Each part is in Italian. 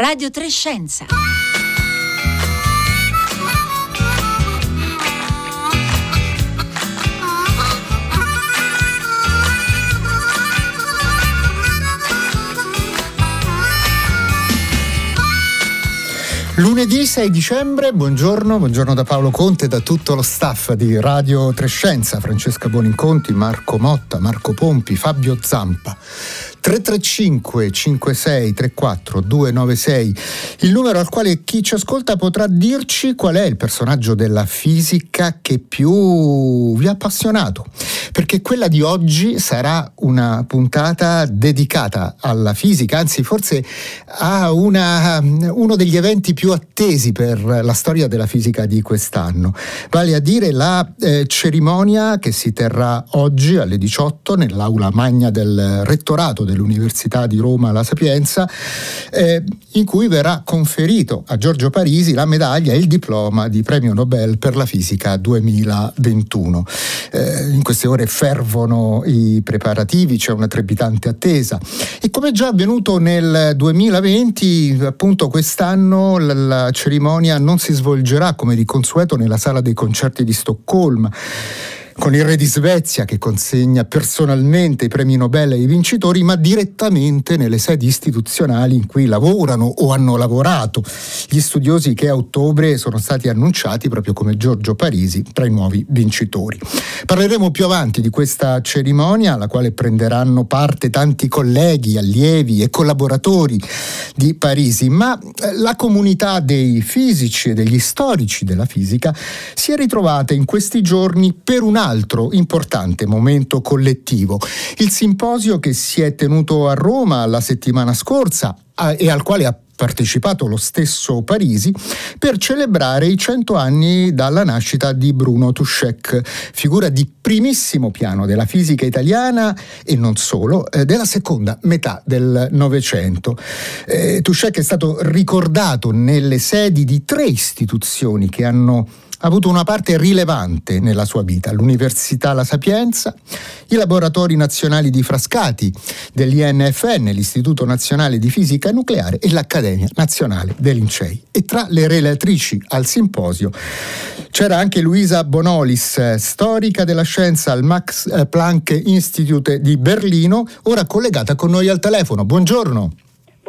Radio Trescenza. Lunedì 6 dicembre, buongiorno, buongiorno da Paolo Conte e da tutto lo staff di Radio Trescenza, Francesca Boninconti, Marco Motta, Marco Pompi, Fabio Zampa. 335 56 34 296 il numero al quale chi ci ascolta potrà dirci qual è il personaggio della fisica che più vi ha appassionato perché quella di oggi sarà una puntata dedicata alla fisica anzi forse a una, uno degli eventi più attesi per la storia della fisica di quest'anno. Vale a dire la eh, cerimonia che si terrà oggi alle 18 nell'aula magna del rettorato dell'Università di Roma La Sapienza, eh, in cui verrà conferito a Giorgio Parisi la medaglia e il diploma di premio Nobel per la fisica 2021. Eh, in queste ore fervono i preparativi, c'è una trepidante attesa e come già avvenuto nel 2020, appunto quest'anno la, la cerimonia non si svolgerà come di consueto nella sala dei concerti di Stoccolma con il re di Svezia che consegna personalmente i premi Nobel ai vincitori, ma direttamente nelle sedi istituzionali in cui lavorano o hanno lavorato gli studiosi che a ottobre sono stati annunciati proprio come Giorgio Parisi tra i nuovi vincitori. Parleremo più avanti di questa cerimonia alla quale prenderanno parte tanti colleghi, allievi e collaboratori di Parisi, ma eh, la comunità dei fisici e degli storici della fisica si è ritrovata in questi giorni per un altro importante momento collettivo, il simposio che si è tenuto a Roma la settimana scorsa e al quale ha partecipato lo stesso Parisi per celebrare i cento anni dalla nascita di Bruno Tuschek, figura di primissimo piano della fisica italiana e non solo, eh, della seconda metà del Novecento. Eh, Tuschek è stato ricordato nelle sedi di tre istituzioni che hanno ha avuto una parte rilevante nella sua vita, l'Università La Sapienza, i laboratori nazionali di Frascati dell'INFN, l'Istituto Nazionale di Fisica Nucleare e l'Accademia Nazionale dei Lincei. E tra le relatrici al simposio c'era anche Luisa Bonolis, storica della scienza al Max eh, Planck Institute di Berlino, ora collegata con noi al telefono. Buongiorno.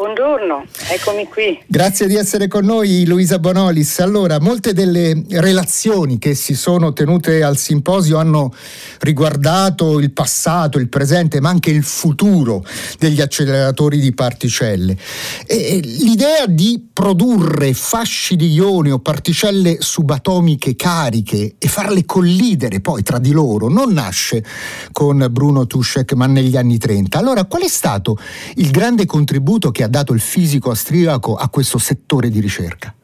Buongiorno, eccomi qui. Grazie di essere con noi Luisa Bonolis. Allora, molte delle relazioni che si sono tenute al simposio hanno riguardato il passato, il presente, ma anche il futuro degli acceleratori di particelle. E l'idea di produrre fasci di ioni o particelle subatomiche cariche e farle collidere poi tra di loro non nasce con Bruno Tuschek, ma negli anni 30. Allora, qual è stato il grande contributo che ha dato il fisico austriaco a questo settore di ricerca?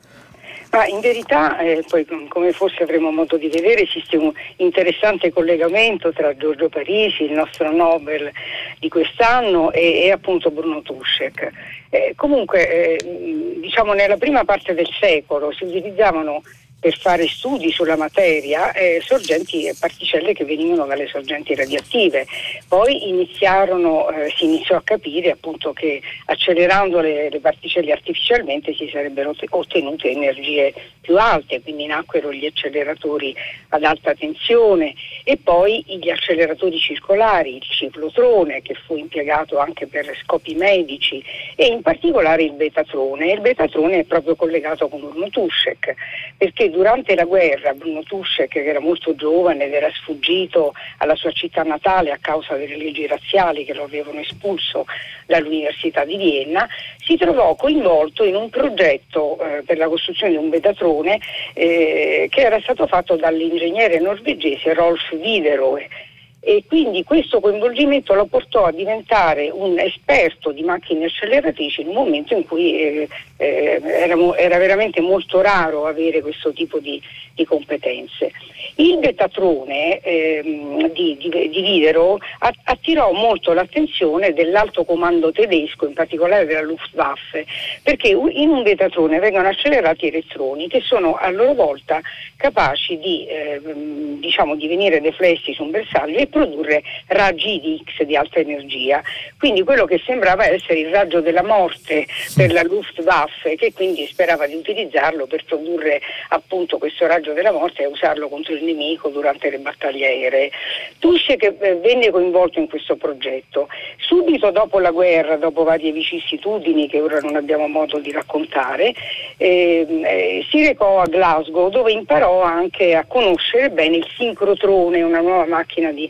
Ma in verità, eh, poi come forse avremo modo di vedere, esiste un interessante collegamento tra Giorgio Parisi, il nostro Nobel di quest'anno, e, e appunto Bruno Tuschek. Eh, comunque, eh, diciamo nella prima parte del secolo si utilizzavano per fare studi sulla materia eh, sorgenti e particelle che venivano dalle sorgenti radioattive. Poi iniziarono, eh, si iniziò a capire appunto che accelerando le, le, particelle artificialmente si sarebbero ottenute energie più alte, quindi nacquero gli acceleratori ad alta tensione e poi gli acceleratori circolari, il ciclotrone che fu impiegato anche per scopi medici e in particolare il betatrone. Il betatrone è proprio collegato con Bruno Tuschek perché durante la guerra Bruno Tuschek, che era molto giovane ed era sfuggito alla sua città natale a causa delle leggi razziali che lo avevano espulso dall'Università di Vienna, si trovò coinvolto in un progetto eh, per la costruzione di un vedatrone eh, che era stato fatto dall'ingegnere norvegese Rolf Widerøe e quindi questo coinvolgimento lo portò a diventare un esperto di macchine acceleratrici in un momento in cui eh, eh, era, era, veramente molto raro avere questo tipo di, di competenze. Il betatrone ehm, di, di, di Videro attirò molto l'attenzione dell'alto comando tedesco, in particolare della Luftwaffe, perché in un betatrone vengono accelerati elettroni che sono a loro volta capaci di, eh, diciamo, di venire deflessi su un bersaglio e produrre raggi di X di alta energia. Quindi quello che sembrava essere il raggio della morte per la Luftwaffe, che quindi sperava di utilizzarlo per produrre appunto questo raggio della morte e usarlo contro il nemico durante le battaglie aeree. Tusce che eh, venne coinvolto in questo progetto. Subito dopo la guerra, dopo varie vicissitudini che ora non abbiamo modo di raccontare, ehm, eh, si recò a Glasgow dove imparò anche a conoscere bene il sincrotrone, una nuova macchina di,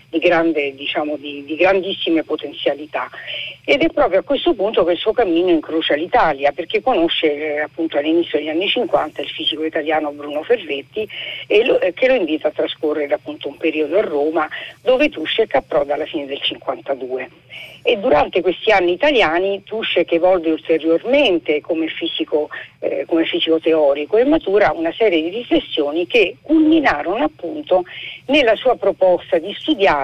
di, grande, diciamo, di, di grandissime potenzialità. Ed è proprio a questo punto che il suo cammino incrocia l'Italia, perché conosce eh, appunto all'inizio degli anni 50 il fisico italiano Bruno Ferretti lo, eh, che lo invita a trascorrere appunto un periodo a Roma dove Tuschek approda alla fine del 52. E durante questi anni italiani Tuschek evolve ulteriormente come fisico, eh, come fisico teorico e matura una serie di riflessioni che culminarono appunto nella sua proposta di studiare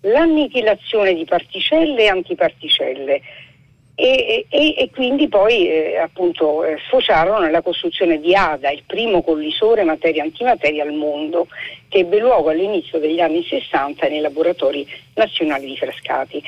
l'annichilazione di particelle e antiparticelle e, e, e quindi poi eh, appunto eh, sfociarono nella costruzione di ADA, il primo collisore materia-antimateria al mondo, che ebbe luogo all'inizio degli anni 60 nei laboratori nazionali di Frascati.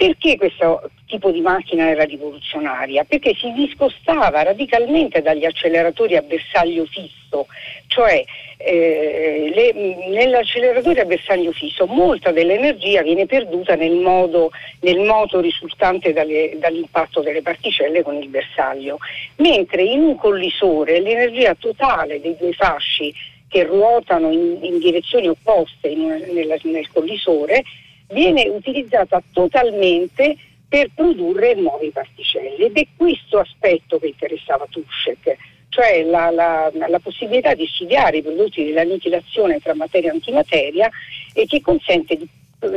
Perché questo tipo di macchina era rivoluzionaria? Perché si discostava radicalmente dagli acceleratori a bersaglio fisso, cioè eh, le, nell'acceleratore a bersaglio fisso molta dell'energia viene perduta nel, modo, nel moto risultante dalle, dall'impatto delle particelle con il bersaglio, mentre in un collisore l'energia totale dei due fasci che ruotano in, in direzioni opposte in nella, nel collisore viene utilizzata totalmente per produrre nuove particelle ed è questo aspetto che interessava Tuschek, cioè la, la, la, possibilità di studiare i prodotti dell'annichilazione tra materia e antimateria e che consente di,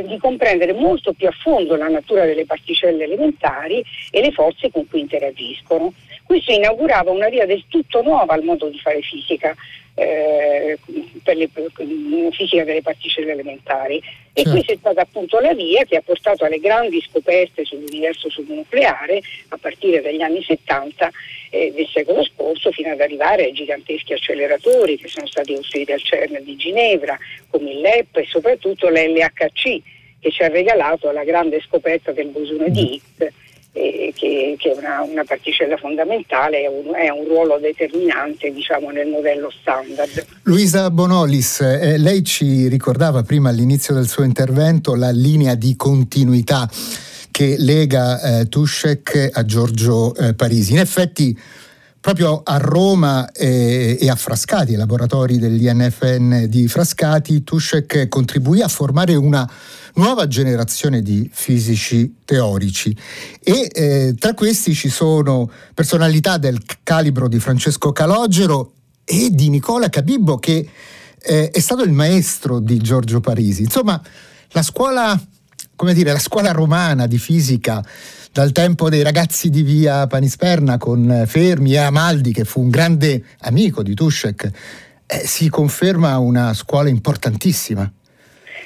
di comprendere molto più a fondo la natura delle particelle elementari e le forze con cui interagiscono. Questo inaugurava una via del tutto nuova al modo di fare fisica, eh, per le, fisica delle particelle elementari. E certo. questa è stata appunto la via che ha portato alle grandi scoperte sull'universo subnucleare a partire dagli anni 70 eh, del secolo scorso fino ad arrivare ai giganteschi acceleratori che sono stati costruiti al CERN di Ginevra, come il LEP e soprattutto l'LHC che ci ha regalato la grande scoperta del bosone di Higgs eh, che, che, è una, una, particella fondamentale e un, è un ruolo determinante diciamo, nel modello standard. Luisa Bonolis, eh, lei ci ricordava prima all'inizio del suo intervento la linea di continuità che lega eh, Tushek a Giorgio eh, Parisi. In effetti proprio a Roma e, e, a Frascati, ai laboratori dell'INFN di Frascati, Tushek contribuì a formare una nuova generazione di fisici teorici e eh, tra questi ci sono personalità del calibro di Francesco Calogero e di Nicola Cabibbo che eh, è stato il maestro di Giorgio Parisi. Insomma, la scuola, come dire, la scuola romana di fisica dal tempo dei ragazzi di via Panisperna con Fermi e Amaldi, che fu un grande amico di Tuschek, eh, si conferma una scuola importantissima.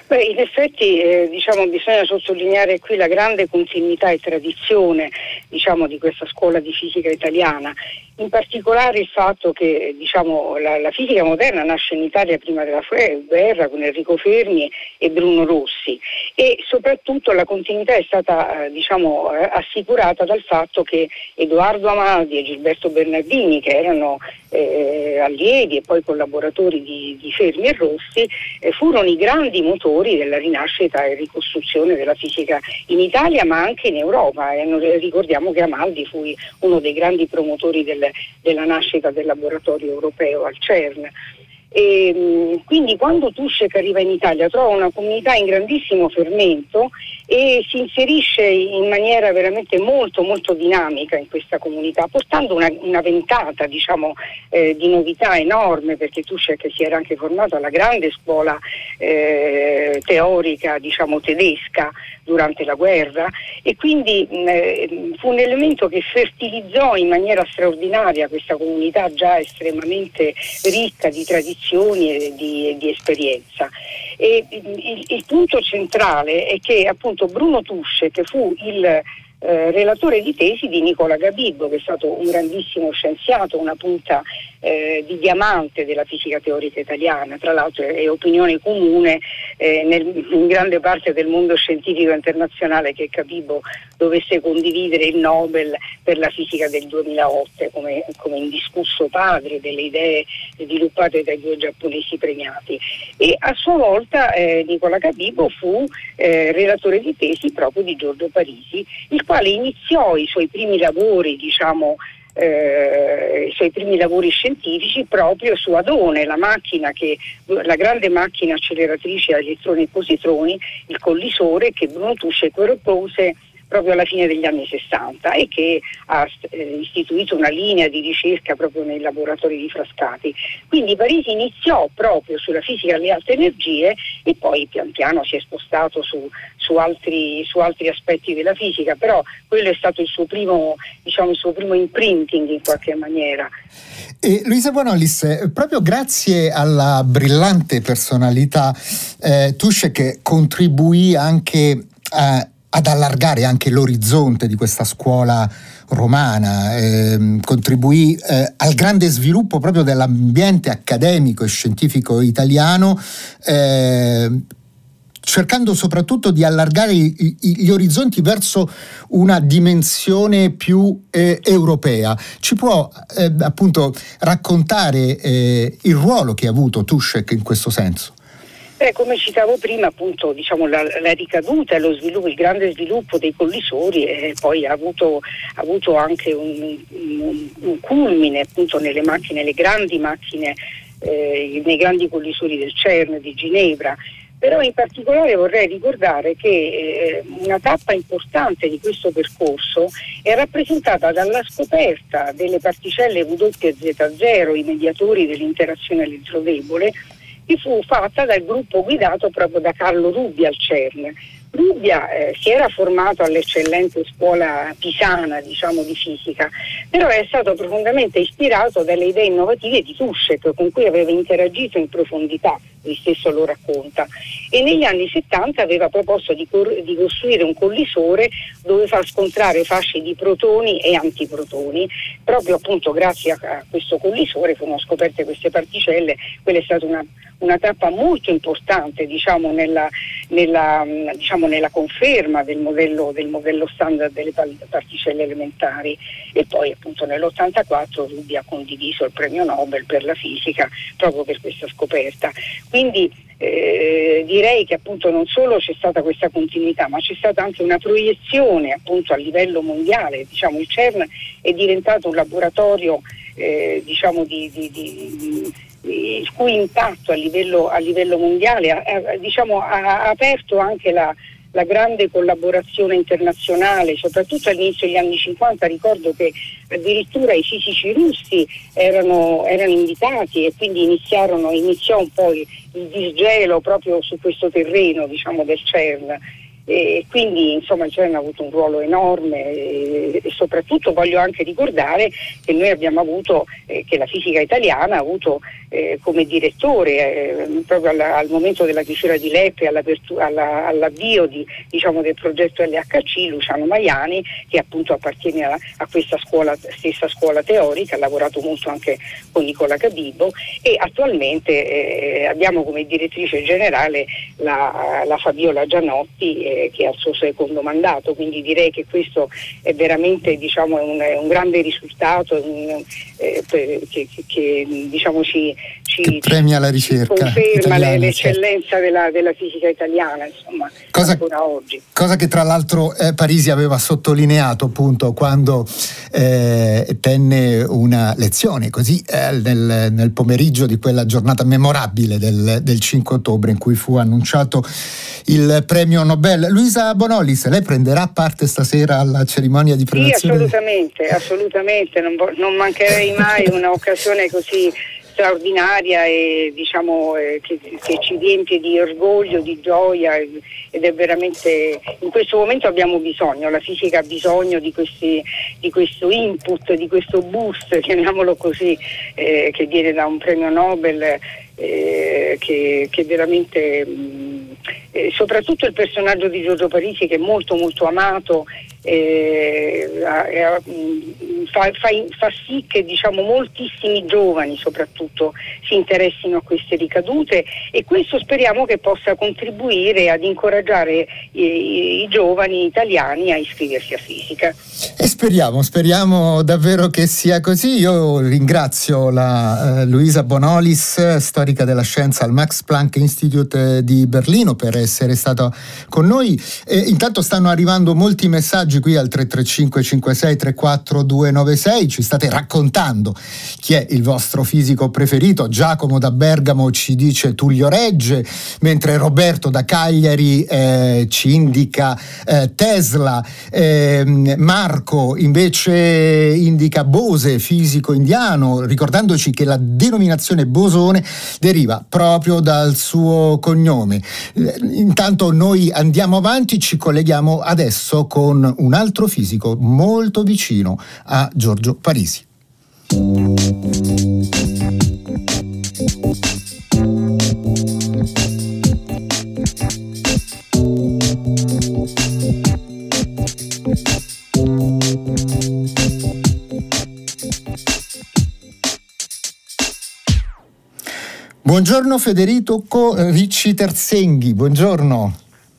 Beh, in effetti eh, diciamo, bisogna sottolineare qui la grande continuità e tradizione diciamo, di questa scuola di fisica italiana, in particolare il fatto che diciamo, la, la, fisica moderna nasce in Italia prima della guerra con Enrico Fermi e Bruno Rossi. E soprattutto la continuità è stata eh, diciamo, eh, assicurata dal fatto che Edoardo Amaldi e Gilberto Bernardini, che erano eh, allievi e poi collaboratori di, di Fermi e Rossi, eh, furono i grandi motori della rinascita e ricostruzione della fisica in Italia ma anche in Europa. E ricordiamo che Amaldi fu uno dei grandi promotori del, della nascita del laboratorio europeo al CERN. E, mm, quindi quando Tuschek arriva in Italia trova una comunità in grandissimo fermento e si inserisce in maniera veramente molto molto dinamica in questa comunità, portando una, una ventata diciamo, eh, di novità enorme perché Tuschek si era anche formato alla grande scuola eh, teorica diciamo, tedesca durante la guerra. E quindi mh, eh, fu un elemento che fertilizzò in maniera straordinaria questa comunità già estremamente ricca di tradizioni e di, di esperienza. E, il, il punto centrale è che appunto Bruno Tusce che fu il eh, relatore di tesi di Nicola Gabibbo che è stato un grandissimo scienziato, una punta eh, di diamante della fisica teorica italiana, tra l'altro è opinione comune eh, nel, in grande parte del mondo scientifico internazionale che Capibo dovesse condividere il Nobel per la fisica del 2008 come, come indiscusso padre delle idee sviluppate dai due giapponesi premiati. E a sua volta eh, Nicola Capibo fu eh, relatore di tesi proprio di Giorgio Parisi, il quale iniziò i suoi primi lavori, diciamo, eh, i suoi primi lavori scientifici proprio su Adone, la, che, la grande macchina acceleratrice a elettroni e positroni, il collisore che Bruno Tusce propose proprio alla fine degli anni 60 e che ha eh, istituito una linea di ricerca proprio nei laboratori di Frascati. Quindi Parisi iniziò proprio sulla fisica alle alte energie e poi pian piano si è spostato su, su, altri, su altri, aspetti della fisica, però quello è stato il suo primo, diciamo, il suo primo imprinting in qualche maniera. E Luisa Bonolis, proprio grazie alla brillante personalità eh, Tusce che contribuì anche a ad allargare anche l'orizzonte di questa scuola romana, eh, contribuì eh, al grande sviluppo proprio dell'ambiente accademico e scientifico italiano, eh, cercando soprattutto di allargare i, i, gli orizzonti verso una dimensione più eh, europea. Ci può eh, appunto raccontare eh, il ruolo che ha avuto Tuschek in questo senso? Beh, come citavo prima, appunto, diciamo, la, la, ricaduta e lo sviluppo, il grande sviluppo dei collisori eh, poi ha avuto, ha avuto anche un, un, un, culmine appunto, nelle macchine, le grandi macchine, eh, nei grandi collisori del CERN di Ginevra. Però in particolare vorrei ricordare che eh, una tappa importante di questo percorso è rappresentata dalla scoperta delle particelle WZ0, i mediatori dell'interazione elettrodebole, fu fatta dal gruppo guidato proprio da Carlo Rubbia al CERN. Rubbia eh, si era formato all'eccellente scuola pisana diciamo, di fisica, però è stato profondamente ispirato dalle idee innovative di Tuschek con cui aveva interagito in profondità, lui stesso lo racconta, e negli anni 70 aveva proposto di, cor- di costruire un collisore dove far scontrare fasce di protoni e antiprotoni. Proprio appunto grazie a, a questo collisore furono scoperte queste particelle, quella è stata una una tappa molto importante diciamo, nella, nella, diciamo, nella, conferma del modello, del modello, standard delle particelle elementari e poi appunto nell'84 Ruby ha condiviso il premio Nobel per la fisica proprio per questa scoperta. Quindi eh, direi che appunto non solo c'è stata questa continuità, ma c'è stata anche una proiezione appunto a livello mondiale. Diciamo, il CERN è diventato un laboratorio eh, diciamo di, di, di il cui impatto a livello, a livello mondiale ha, diciamo, ha, aperto anche la, la grande collaborazione internazionale, soprattutto all'inizio degli anni 50 ricordo che addirittura i fisici russi erano, erano invitati e quindi iniziò un po' il, il disgelo proprio su questo terreno diciamo, del CERN e quindi insomma il CERN ha avuto un ruolo enorme e, soprattutto voglio anche ricordare che noi abbiamo avuto, eh, che la fisica italiana ha avuto eh, come direttore eh, proprio alla, al momento della chiusura di LEP e alla, all'avvio di, diciamo, del progetto LHC Luciano Maiani che appunto appartiene a, a questa scuola, stessa scuola teorica, ha lavorato molto anche con Nicola Cabibo e attualmente eh, abbiamo come direttrice generale la, la Fabiola Gianotti che, ha il suo secondo mandato, quindi direi che questo è veramente diciamo, un, un, grande risultato un, eh, che, che diciamo, ci, ci, premia la ricerca conferma l'eccellenza certo. della, della, fisica italiana insomma, cosa, ancora oggi. Cosa che tra l'altro eh, Parisi aveva sottolineato appunto quando eh, tenne una lezione così eh, nel, nel, pomeriggio di quella giornata memorabile del, del 5 ottobre in cui fu annunciato il premio Nobel. Luisa Bonolis, lei prenderà parte stasera alla cerimonia di premiazione? Sì, assolutamente, assolutamente, non, non mancherei mai un'occasione così straordinaria e diciamo eh, che, che, ci riempie di orgoglio, di gioia ed è veramente in questo momento abbiamo bisogno, la fisica ha bisogno di, questi, di questo input, di questo boost, chiamiamolo così, eh, che viene da un premio Nobel eh, che, che veramente mh, eh, soprattutto il personaggio di Giorgio Parisi che è molto molto amato eh, fa, fa, fa, sì che diciamo, moltissimi giovani soprattutto si interessino a queste ricadute e questo speriamo che possa contribuire ad incoraggiare i, i giovani italiani a iscriversi a fisica. E speriamo, speriamo davvero che sia così. Io ringrazio la eh, Luisa Bonolis, storica della scienza al Max Planck Institute di Berlino, per essere stata con noi. E intanto stanno arrivando molti messaggi qui al 335 56 34 296, ci state raccontando chi è il vostro fisico preferito. Giacomo da Bergamo ci dice Tullio Regge, mentre Roberto da Cagliari eh, ci indica eh, Tesla. Eh, Marco invece indica Bose, fisico indiano, ricordandoci che la denominazione Bosone deriva proprio dal suo cognome. Eh, intanto noi andiamo avanti, ci colleghiamo adesso con un altro fisico molto vicino a Giorgio Parisi. Buongiorno Federico Ricci Terzenghi, buongiorno.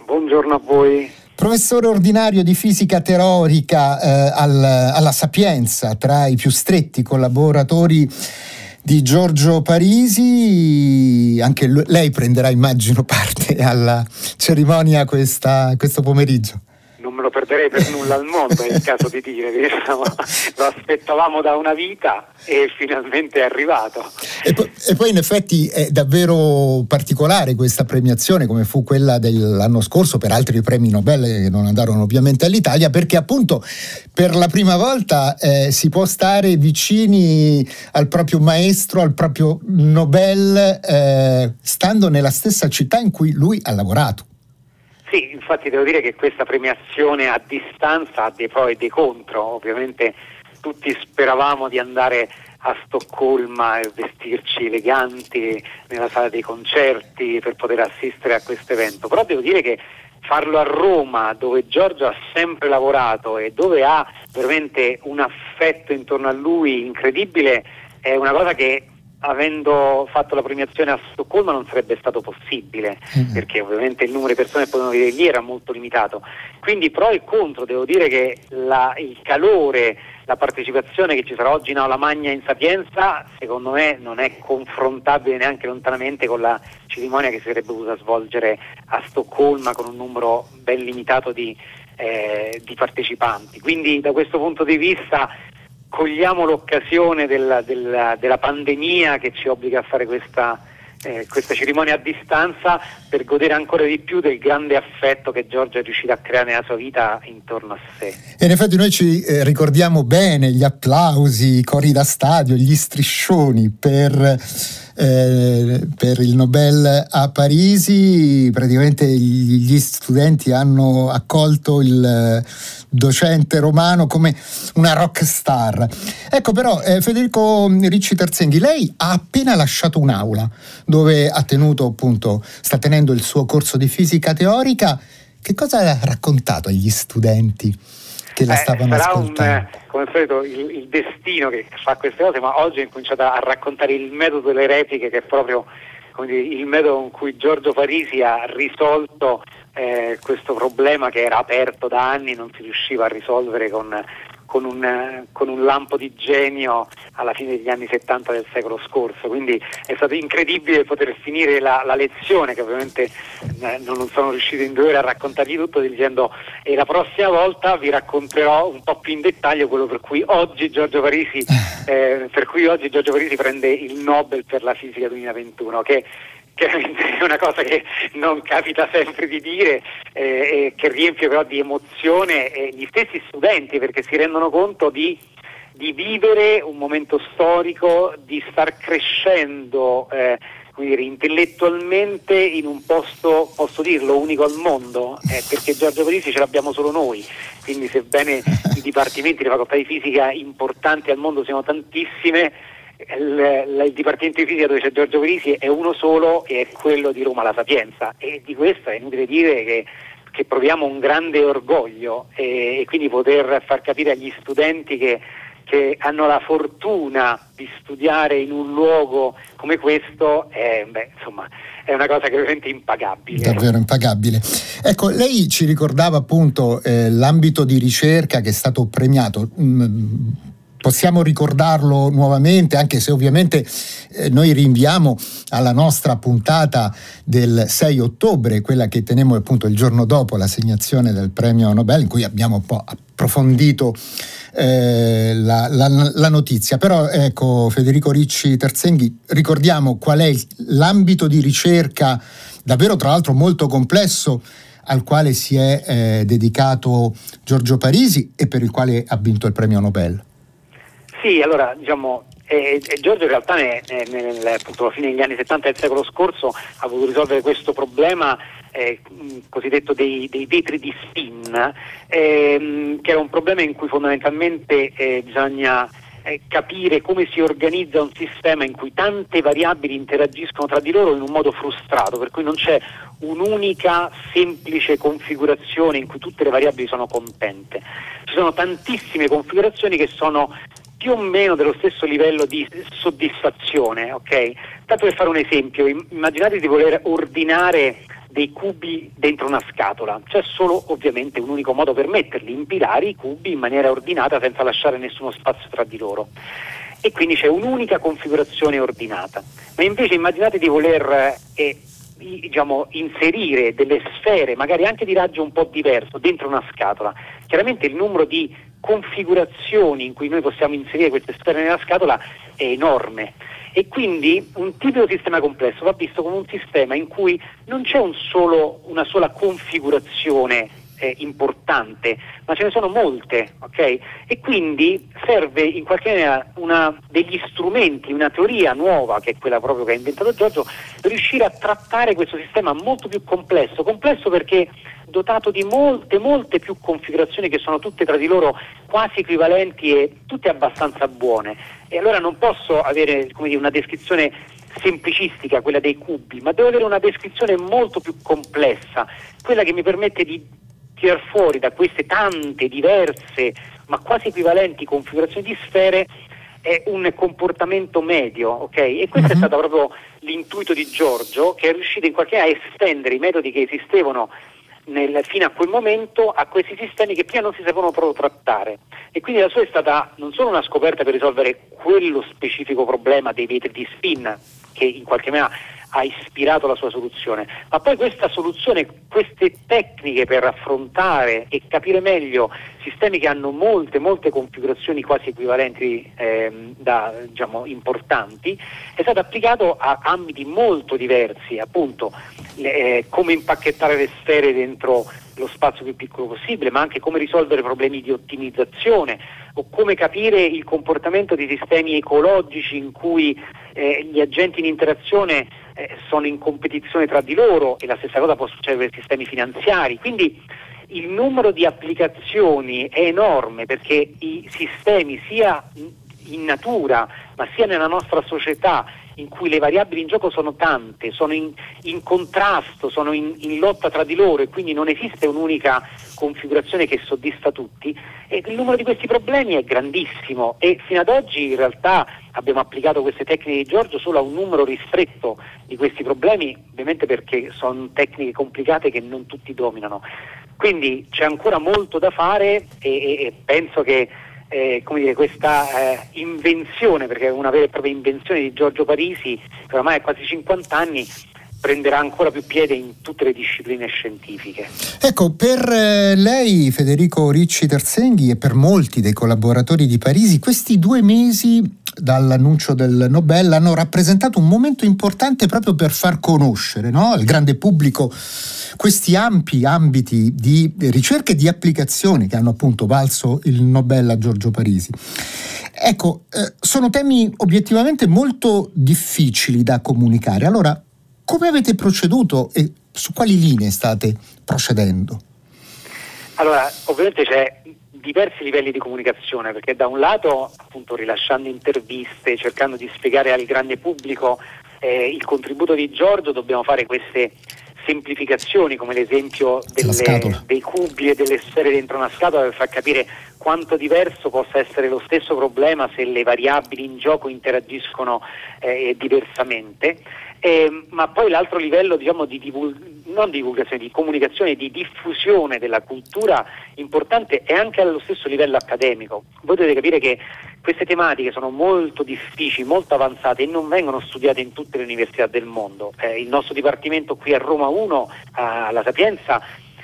Buongiorno a voi. Professore ordinario di fisica teorica eh, al, alla Sapienza, tra i più stretti collaboratori di Giorgio Parisi, anche lei prenderà immagino parte alla cerimonia questa, questo pomeriggio perderei per nulla al mondo, è il caso di dire, diciamo, lo aspettavamo da una vita e finalmente è arrivato. E poi, e poi, in effetti è davvero particolare questa premiazione come fu quella dell'anno scorso per altri premi Nobel che non andarono ovviamente all'Italia perché appunto per la prima volta eh, si può stare vicini al proprio maestro, al proprio Nobel, eh, stando nella stessa città in cui lui ha lavorato. Sì, infatti devo dire che questa premiazione a distanza ha dei pro e dei contro, ovviamente tutti speravamo di andare a Stoccolma e vestirci eleganti nella sala dei concerti per poter assistere a questo evento, però devo dire che farlo a Roma dove Giorgio ha sempre lavorato e dove ha veramente un affetto intorno a lui incredibile è una cosa che avendo fatto la premiazione a Stoccolma non sarebbe stato possibile mm-hmm. perché ovviamente il numero di persone che potevano vedere lì era molto limitato quindi pro e contro devo dire che la, il calore la partecipazione che ci sarà oggi in Aula Magna in Sapienza secondo me non è confrontabile neanche lontanamente con la cerimonia che si sarebbe dovuta svolgere a Stoccolma con un numero ben limitato di, eh, di partecipanti quindi da questo punto di vista cogliamo l'occasione della, della, della, pandemia che ci obbliga a fare questa, eh, questa, cerimonia a distanza per godere ancora di più del grande affetto che Giorgio è riuscito a creare nella sua vita intorno a sé. E in effetti noi ci eh, ricordiamo bene gli applausi, i cori da stadio, gli striscioni per eh, per il Nobel a Parisi, praticamente gli studenti hanno accolto il docente romano come una rock star. Ecco però eh, Federico Ricci Terzenghi, lei ha appena lasciato un'aula dove ha tenuto appunto, sta tenendo il suo corso di fisica teorica. Che cosa ha raccontato agli studenti? che la eh, stavano sarà ascoltando. Un, eh, come al solito il, il, destino che fa queste cose, ma oggi ho incominciato a raccontare il metodo delle repliche che è proprio dire, il metodo con cui Giorgio Parisi ha risolto eh, questo problema che era aperto da anni, non si riusciva a risolvere con con un, con un, lampo di genio alla fine degli anni 70 del secolo scorso, quindi è stato incredibile poter finire la, la lezione che ovviamente eh, non sono riuscito in due ore a raccontargli tutto dicendo e la prossima volta vi racconterò un po' più in dettaglio quello per cui oggi Giorgio Parisi, eh, per cui oggi Giorgio Parisi prende il Nobel per la fisica 2021 che chiaramente è una cosa che non capita sempre di dire eh, e che riempie però di emozione eh, gli stessi studenti perché si rendono conto di, di vivere un momento storico, di star crescendo eh, dire, intellettualmente in un posto, posso dirlo, unico al mondo, eh, perché Giorgio Parisi ce l'abbiamo solo noi, quindi sebbene i dipartimenti, le facoltà di fisica importanti al mondo siano tantissime, il, il, Dipartimento di Fisica dove c'è Giorgio Parisi è uno solo e è quello di Roma La Sapienza e di questo è inutile dire che, che proviamo un grande orgoglio e, e, quindi poter far capire agli studenti che, che, hanno la fortuna di studiare in un luogo come questo è, beh, insomma, è una cosa che veramente impagabile. Davvero impagabile. Ecco, lei ci ricordava appunto eh, l'ambito di ricerca che è stato premiato. Mm, possiamo ricordarlo nuovamente, anche se ovviamente eh, noi rinviamo alla nostra puntata del 6 ottobre, quella che tenemmo appunto il giorno dopo l'assegnazione del premio Nobel, in cui abbiamo un po' approfondito eh, la, la, la, notizia. Però ecco, Federico Ricci Terzenghi, ricordiamo qual è l'ambito di ricerca, davvero tra l'altro molto complesso, al quale si è eh, dedicato Giorgio Parisi e per il quale ha vinto il premio Nobel. Sì, allora diciamo eh, Giorgio in realtà nel, nel, appunto, alla fine degli anni 70 del secolo scorso ha voluto risolvere questo problema eh, cosiddetto dei, dei, vetri di spin, ehm, che era un problema in cui fondamentalmente eh, bisogna eh, capire come si organizza un sistema in cui tante variabili interagiscono tra di loro in un modo frustrato, per cui non c'è un'unica semplice configurazione in cui tutte le variabili sono contente. Ci sono tantissime configurazioni che sono più o meno dello stesso livello di soddisfazione, ok? Tanto per fare un esempio, immaginate di voler ordinare dei cubi dentro una scatola, c'è solo ovviamente un unico modo per metterli, impilare i cubi in maniera ordinata senza lasciare nessuno spazio tra di loro. E quindi c'è un'unica configurazione ordinata. Ma invece immaginate di voler eh, diciamo, inserire delle sfere, magari anche di raggio un po' diverso, dentro una scatola. Chiaramente il numero di configurazioni in cui noi possiamo inserire queste sfere nella scatola è enorme e quindi un tipico sistema complesso va visto come un sistema in cui non c'è un solo, una sola configurazione eh, importante, ma ce ne sono molte, ok? E quindi serve in qualche maniera una, degli strumenti, una teoria nuova, che è quella proprio che ha inventato Giorgio, riuscire a trattare questo sistema molto più complesso, complesso perché dotato di molte, molte più configurazioni che sono tutte tra di loro quasi equivalenti e tutte abbastanza buone. E allora non posso avere dire, una descrizione semplicistica, quella dei cubi, ma devo avere una descrizione molto più complessa, quella che mi permette di tirar fuori da queste tante diverse ma quasi equivalenti configurazioni di sfere è un comportamento medio, ok? E questo uh-huh. è mhm. stato proprio l'intuito di Giorgio che è riuscito in qualche modo a estendere i metodi che esistevano nel, fino a quel momento a questi sistemi che prima non si sapevano proprio trattare. E quindi la sua è stata non solo una scoperta per risolvere quello specifico problema dei vetri di spin, che in qualche maniera ha ispirato la sua soluzione, ma poi questa soluzione, queste tecniche per affrontare e capire meglio sistemi che hanno molte, molte configurazioni quasi equivalenti ehm, da, diciamo, importanti, è stato applicato a ambiti molto diversi, appunto eh, come impacchettare le sfere dentro lo spazio più piccolo possibile, ma anche come risolvere problemi di ottimizzazione o come capire il comportamento di sistemi ecologici in cui eh, gli agenti in interazione eh, sono in competizione tra di loro e la stessa cosa può succedere per sistemi finanziari. Quindi il numero di applicazioni è enorme perché i sistemi sia in natura ma sia nella nostra società in cui le variabili in gioco sono tante, sono in, in contrasto, sono in, in, lotta tra di loro e quindi non esiste un'unica configurazione che soddisfa tutti, e il numero di questi problemi è grandissimo e fino ad oggi in realtà abbiamo applicato queste tecniche di Giorgio solo a un numero ristretto di questi problemi, ovviamente perché sono tecniche complicate che non tutti dominano. Quindi c'è ancora molto da fare e, e, e penso che eh, dire, questa eh, invenzione, perché è una vera e propria invenzione di Giorgio Parisi, che ormai ha quasi 50 anni, prenderà ancora più piede in tutte le discipline scientifiche. Ecco, per eh, lei, Federico Ricci Terzenghi, e per molti dei collaboratori di Parisi, questi due mesi dall'annuncio del Nobel hanno rappresentato un momento importante proprio per far conoscere no? al grande pubblico questi ampi ambiti di ricerca e di applicazione che hanno appunto valso il Nobel a Giorgio Parisi. Ecco, eh, sono temi obiettivamente molto difficili da comunicare. Allora, come avete proceduto e su quali linee state procedendo? Allora, ovviamente c'è diversi livelli di comunicazione, perché da un lato, appunto, rilasciando interviste, cercando di spiegare al grande pubblico eh, il contributo di Giorgio, dobbiamo fare queste semplificazioni come l'esempio delle, dei cubi e delle sfere dentro una scatola per far capire quanto diverso possa essere lo stesso problema se le variabili in gioco interagiscono eh, diversamente. Eh, ma poi l'altro livello diciamo, di divulgazione, di comunicazione, di diffusione della cultura importante è anche allo stesso livello accademico. Voi dovete capire che queste tematiche sono molto difficili, molto avanzate e non vengono studiate in tutte le università del mondo. Eh, il nostro dipartimento qui a Roma 1, alla Sapienza,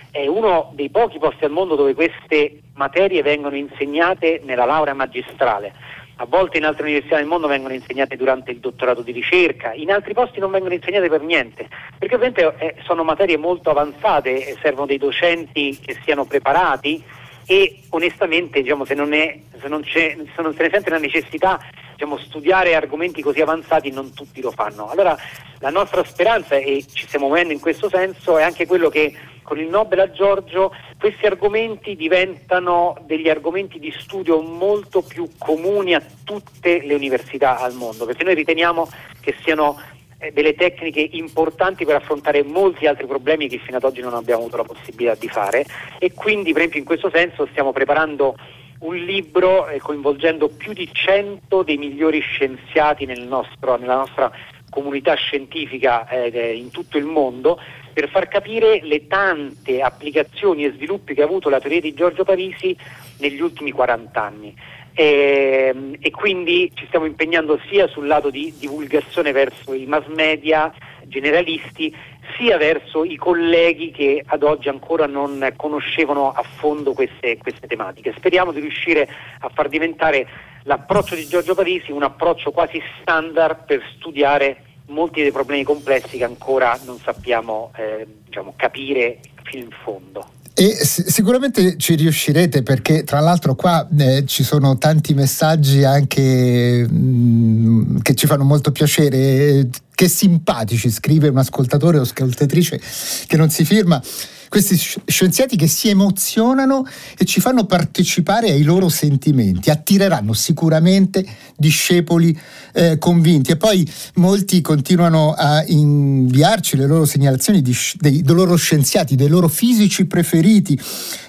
è uno dei pochi posti al mondo dove queste materie vengono insegnate nella laurea magistrale a volte in altre università del mondo vengono insegnate durante il dottorato di ricerca, in altri posti non vengono insegnate per niente, perché ovviamente eh, sono materie molto avanzate e servono dei docenti che siano preparati e onestamente diciamo, se, non è, se, non se, non se ne sente la necessità diciamo, studiare argomenti così avanzati non tutti lo fanno. Allora la nostra speranza, e ci stiamo muovendo in questo senso, è anche quello che con il Nobel a Giorgio questi argomenti diventano degli argomenti di studio molto più comuni a tutte le università al mondo, perché noi riteniamo che siano eh, delle tecniche importanti per affrontare molti altri problemi che fino ad oggi non abbiamo avuto la possibilità di fare. E quindi per esempio in questo senso stiamo preparando un libro eh, coinvolgendo più di 100 dei migliori scienziati nel nostro, nella nostra comunità scientifica eh, in tutto il mondo per far capire le tante applicazioni e sviluppi che ha avuto la teoria di Giorgio Parisi negli ultimi 40 anni. E, ehm, e, quindi ci stiamo impegnando sia sul lato di divulgazione verso i mass media generalisti, sia verso i colleghi che ad oggi ancora non conoscevano a fondo queste, queste tematiche. Speriamo di riuscire a far diventare l'approccio di Giorgio Parisi un approccio quasi standard per studiare molti dei problemi complessi che ancora non sappiamo eh, diciamo, capire fino in fondo. E sicuramente ci riuscirete perché tra l'altro qua eh, ci sono tanti messaggi anche mh, mm, che ci fanno molto piacere, che simpatici, scrive un ascoltatore o ascoltatrice che non si firma questi scienziati che si emozionano e ci fanno partecipare ai loro sentimenti, attireranno sicuramente discepoli eh, convinti. E poi molti continuano a inviarci le loro segnalazioni di, dei, dei loro scienziati, dei loro fisici preferiti,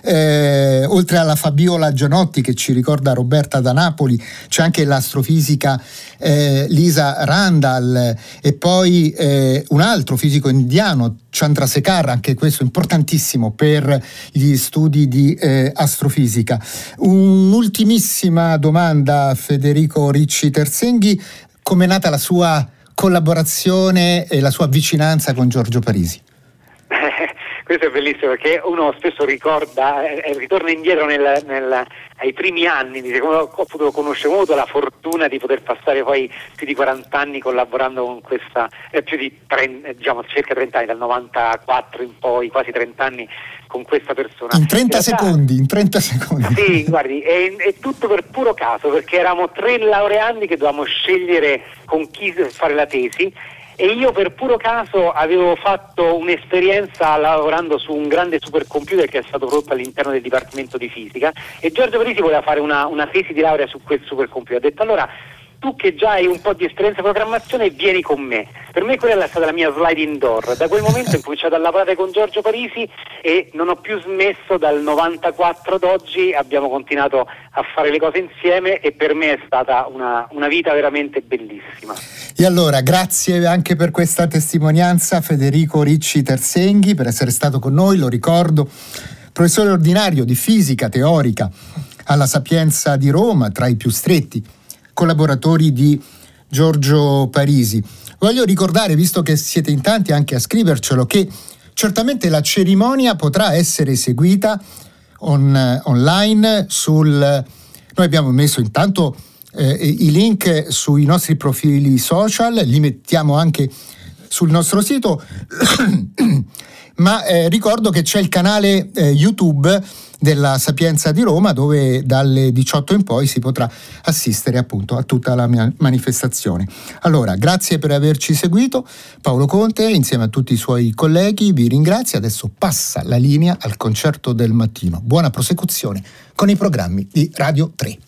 eh, oltre alla Fabiola Gianotti che ci ricorda Roberta da Napoli, c'è anche l'astrofisica eh, Lisa Randall e poi eh, un altro fisico indiano, Chandrasekhar, anche questo importantissimo per gli studi di eh, astrofisica. Un'ultimissima domanda, Federico Ricci Terzenghi, come è nata la sua collaborazione e la sua vicinanza con Giorgio Parisi? Questo è bellissimo perché uno spesso ricorda, eh, ritorna indietro nel, nel, ai primi anni, dice come ho potuto conoscere, ho avuto la fortuna di poter passare poi più di 40 anni collaborando con questa, eh, più di 30, eh, diciamo circa 30 anni, dal 94 in poi, quasi 30 anni con questa persona. In 30 in realtà, secondi, in 30 secondi. Sì, guardi, è, è, tutto per puro caso perché eravamo tre laureandi che dovevamo scegliere con chi fare la tesi e io per puro caso avevo fatto un'esperienza lavorando su un grande supercomputer che è stato prodotto all'interno del Dipartimento di Fisica e Giorgio Parisi voleva fare una, una tesi di laurea su quel supercomputer. Ha detto allora tu che già hai un po' di esperienza in programmazione vieni con me. Per me quella è stata la mia sliding door. Da quel momento ho cominciato a lavorare con Giorgio Parisi e non ho più smesso dal 94 ad oggi, abbiamo continuato a fare le cose insieme e per me è stata una, una vita veramente bellissima. E allora grazie anche per questa testimonianza Federico Ricci Tersenghi per essere stato con noi, lo ricordo, professore ordinario di fisica teorica alla Sapienza di Roma, tra i più stretti collaboratori di Giorgio Parisi. Voglio ricordare, visto che siete in tanti anche a scrivercelo, che certamente la cerimonia potrà essere eseguita on, online sul... Noi abbiamo messo intanto eh, i link sui nostri profili social, li mettiamo anche sul nostro sito, ma eh, ricordo che c'è il canale eh, YouTube della Sapienza di Roma dove dalle 18 in poi si potrà assistere appunto a tutta la manifestazione. Allora, grazie per averci seguito. Paolo Conte insieme a tutti i suoi colleghi vi ringrazio. Adesso passa la linea al concerto del mattino. Buona prosecuzione con i programmi di Radio 3.